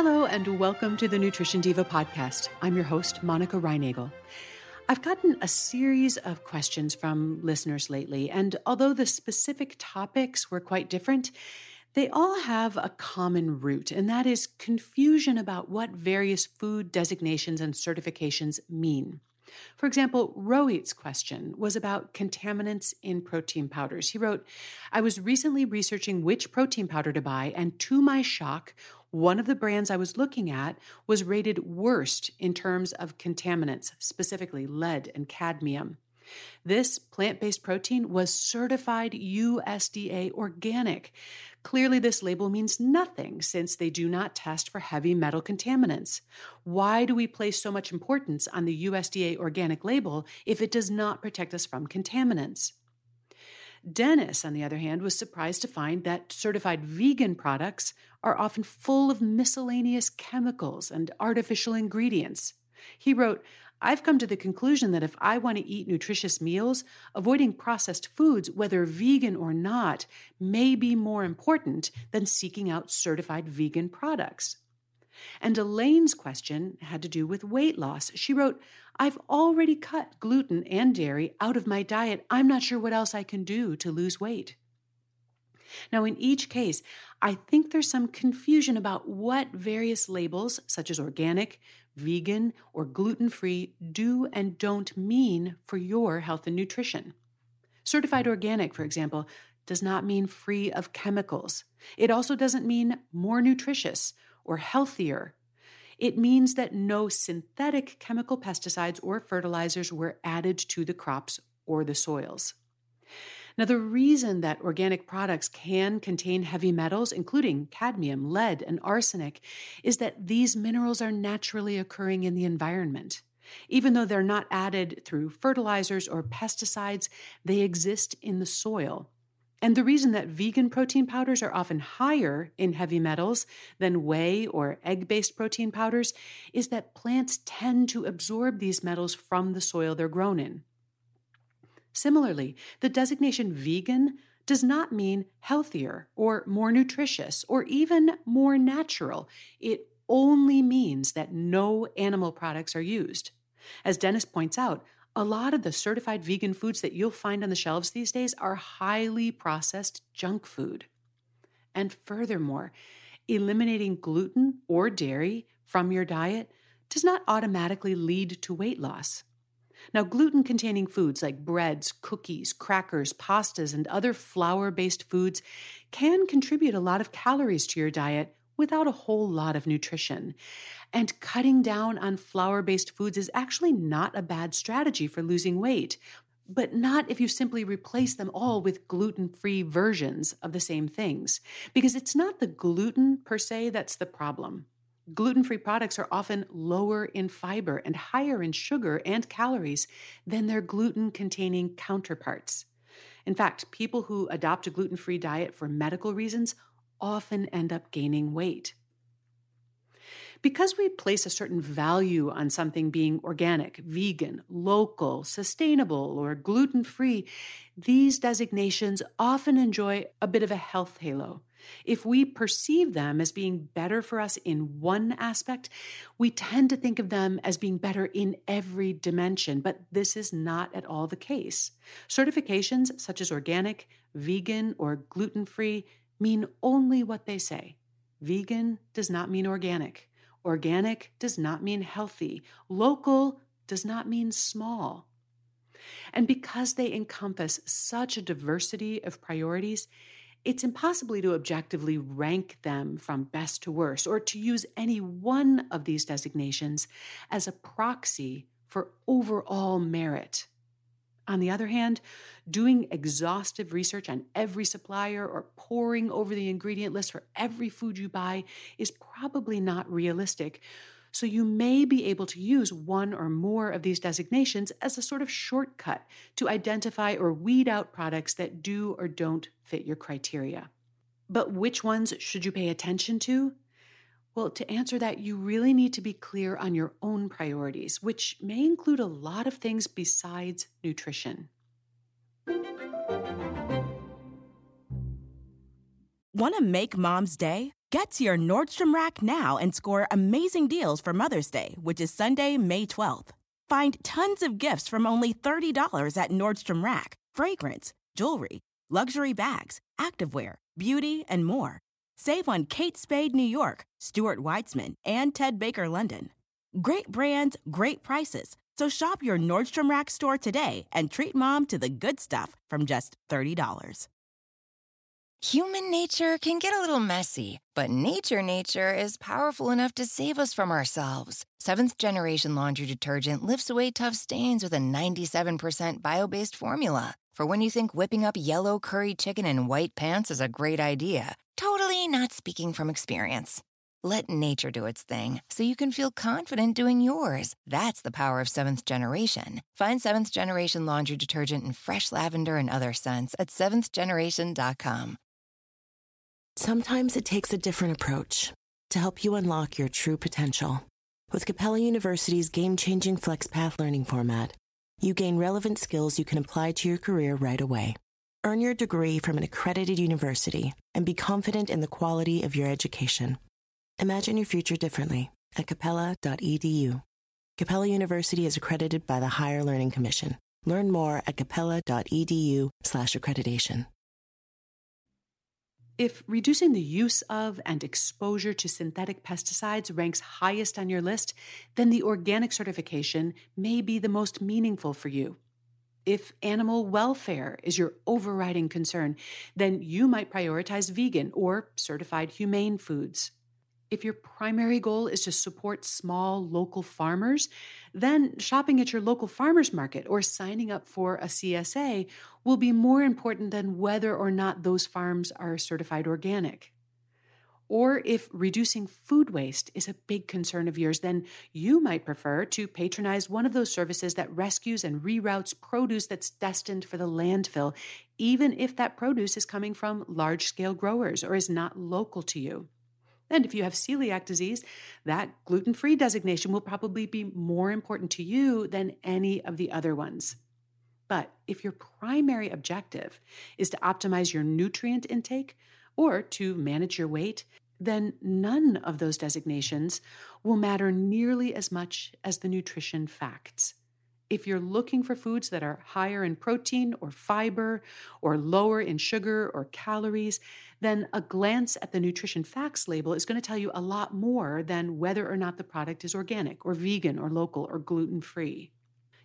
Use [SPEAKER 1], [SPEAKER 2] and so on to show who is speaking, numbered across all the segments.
[SPEAKER 1] Hello, and welcome to the Nutrition Diva podcast. I'm your host, Monica Reinagel. I've gotten a series of questions from listeners lately, and although the specific topics were quite different, they all have a common root, and that is confusion about what various food designations and certifications mean. For example, Rohit's question was about contaminants in protein powders. He wrote, I was recently researching which protein powder to buy, and to my shock, one of the brands I was looking at was rated worst in terms of contaminants, specifically lead and cadmium. This plant based protein was certified USDA organic. Clearly, this label means nothing since they do not test for heavy metal contaminants. Why do we place so much importance on the USDA organic label if it does not protect us from contaminants? Dennis, on the other hand, was surprised to find that certified vegan products are often full of miscellaneous chemicals and artificial ingredients. He wrote, I've come to the conclusion that if I want to eat nutritious meals, avoiding processed foods, whether vegan or not, may be more important than seeking out certified vegan products. And Elaine's question had to do with weight loss. She wrote, I've already cut gluten and dairy out of my diet. I'm not sure what else I can do to lose weight. Now, in each case, I think there's some confusion about what various labels, such as organic, vegan, or gluten free, do and don't mean for your health and nutrition. Certified organic, for example, does not mean free of chemicals. It also doesn't mean more nutritious or healthier. It means that no synthetic chemical pesticides or fertilizers were added to the crops or the soils. Now, the reason that organic products can contain heavy metals, including cadmium, lead, and arsenic, is that these minerals are naturally occurring in the environment. Even though they're not added through fertilizers or pesticides, they exist in the soil. And the reason that vegan protein powders are often higher in heavy metals than whey or egg based protein powders is that plants tend to absorb these metals from the soil they're grown in. Similarly, the designation vegan does not mean healthier or more nutritious or even more natural. It only means that no animal products are used. As Dennis points out, a lot of the certified vegan foods that you'll find on the shelves these days are highly processed junk food. And furthermore, eliminating gluten or dairy from your diet does not automatically lead to weight loss. Now, gluten containing foods like breads, cookies, crackers, pastas, and other flour based foods can contribute a lot of calories to your diet without a whole lot of nutrition. And cutting down on flour based foods is actually not a bad strategy for losing weight, but not if you simply replace them all with gluten free versions of the same things, because it's not the gluten per se that's the problem. Gluten free products are often lower in fiber and higher in sugar and calories than their gluten containing counterparts. In fact, people who adopt a gluten free diet for medical reasons often end up gaining weight. Because we place a certain value on something being organic, vegan, local, sustainable, or gluten free, these designations often enjoy a bit of a health halo. If we perceive them as being better for us in one aspect, we tend to think of them as being better in every dimension, but this is not at all the case. Certifications such as organic, vegan, or gluten free mean only what they say. Vegan does not mean organic. Organic does not mean healthy. Local does not mean small. And because they encompass such a diversity of priorities, it's impossible to objectively rank them from best to worst or to use any one of these designations as a proxy for overall merit. On the other hand, doing exhaustive research on every supplier or poring over the ingredient list for every food you buy is probably not realistic. So you may be able to use one or more of these designations as a sort of shortcut to identify or weed out products that do or don't fit your criteria. But which ones should you pay attention to? Well, to answer that, you really need to be clear on your own priorities, which may include a lot of things besides nutrition.
[SPEAKER 2] Want to make mom's day? Get to your Nordstrom Rack now and score amazing deals for Mother's Day, which is Sunday, May 12th. Find tons of gifts from only $30 at Nordstrom Rack fragrance, jewelry, luxury bags, activewear, beauty, and more. Save on Kate Spade New York, Stuart Weitzman, and Ted Baker London. Great brands, great prices. So shop your Nordstrom Rack store today and treat mom to the good stuff from just $30.
[SPEAKER 3] Human nature can get a little messy, but nature nature is powerful enough to save us from ourselves. Seventh generation laundry detergent lifts away tough stains with a 97% bio based formula. For when you think whipping up yellow curry chicken in white pants is a great idea, not speaking from experience. Let nature do its thing so you can feel confident doing yours. That's the power of seventh generation. Find seventh generation laundry detergent in fresh lavender and other scents at seventhgeneration.com.
[SPEAKER 4] Sometimes it takes a different approach to help you unlock your true potential. With Capella University's game changing FlexPath learning format, you gain relevant skills you can apply to your career right away. Earn your degree from an accredited university and be confident in the quality of your education. Imagine your future differently at capella.edu. Capella University is accredited by the Higher Learning Commission. Learn more at capella.edu/slash accreditation.
[SPEAKER 1] If reducing the use of and exposure to synthetic pesticides ranks highest on your list, then the organic certification may be the most meaningful for you. If animal welfare is your overriding concern, then you might prioritize vegan or certified humane foods. If your primary goal is to support small local farmers, then shopping at your local farmers market or signing up for a CSA will be more important than whether or not those farms are certified organic. Or if reducing food waste is a big concern of yours, then you might prefer to patronize one of those services that rescues and reroutes produce that's destined for the landfill, even if that produce is coming from large scale growers or is not local to you. And if you have celiac disease, that gluten free designation will probably be more important to you than any of the other ones. But if your primary objective is to optimize your nutrient intake or to manage your weight, then none of those designations will matter nearly as much as the nutrition facts. If you're looking for foods that are higher in protein or fiber or lower in sugar or calories, then a glance at the nutrition facts label is going to tell you a lot more than whether or not the product is organic or vegan or local or gluten free.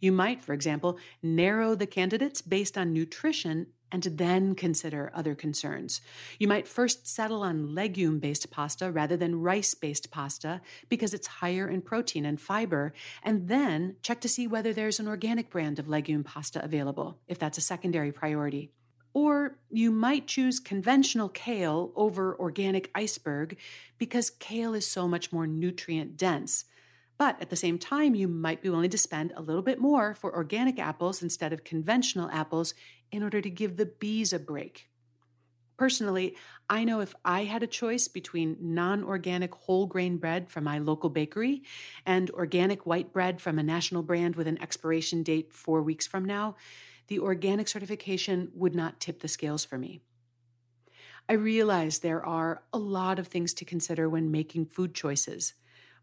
[SPEAKER 1] You might, for example, narrow the candidates based on nutrition and then consider other concerns. You might first settle on legume based pasta rather than rice based pasta because it's higher in protein and fiber, and then check to see whether there's an organic brand of legume pasta available, if that's a secondary priority. Or you might choose conventional kale over organic iceberg because kale is so much more nutrient dense. But at the same time, you might be willing to spend a little bit more for organic apples instead of conventional apples in order to give the bees a break. Personally, I know if I had a choice between non organic whole grain bread from my local bakery and organic white bread from a national brand with an expiration date four weeks from now, the organic certification would not tip the scales for me. I realize there are a lot of things to consider when making food choices,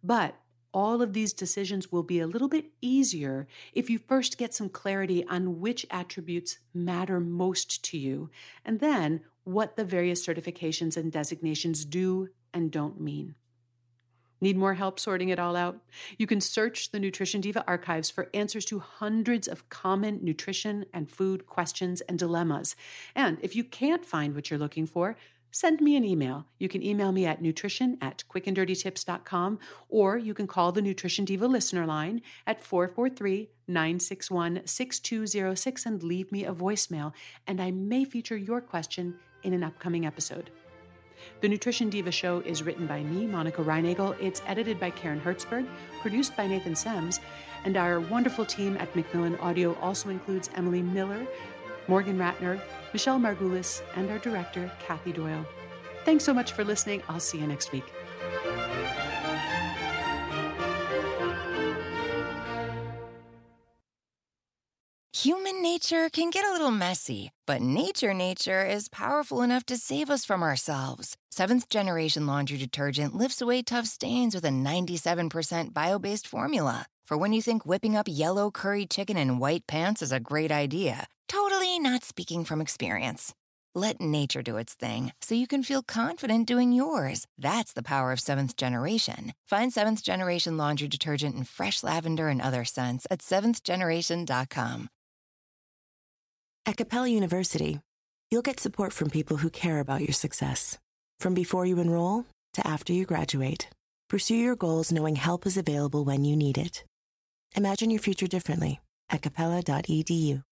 [SPEAKER 1] but all of these decisions will be a little bit easier if you first get some clarity on which attributes matter most to you, and then what the various certifications and designations do and don't mean. Need more help sorting it all out? You can search the Nutrition Diva archives for answers to hundreds of common nutrition and food questions and dilemmas. And if you can't find what you're looking for, send me an email. You can email me at nutrition at quickanddirtytips.com or you can call the Nutrition Diva listener line at 443 961 6206 and leave me a voicemail, and I may feature your question in an upcoming episode. The Nutrition Diva show is written by me, Monica Reinagel. It's edited by Karen Hertzberg, produced by Nathan Sems, and our wonderful team at Macmillan Audio also includes Emily Miller, Morgan Ratner, Michelle Margulis, and our director, Kathy Doyle. Thanks so much for listening. I'll see you next week.
[SPEAKER 3] Human nature can get a little messy, but nature nature is powerful enough to save us from ourselves. Seventh generation laundry detergent lifts away tough stains with a 97% bio based formula. For when you think whipping up yellow curry chicken in white pants is a great idea, not speaking from experience. Let nature do its thing so you can feel confident doing yours. That's the power of seventh generation. Find seventh generation laundry detergent in fresh lavender and other scents at seventhgeneration.com.
[SPEAKER 4] At Capella University, you'll get support from people who care about your success. From before you enroll to after you graduate, pursue your goals knowing help is available when you need it. Imagine your future differently at capella.edu.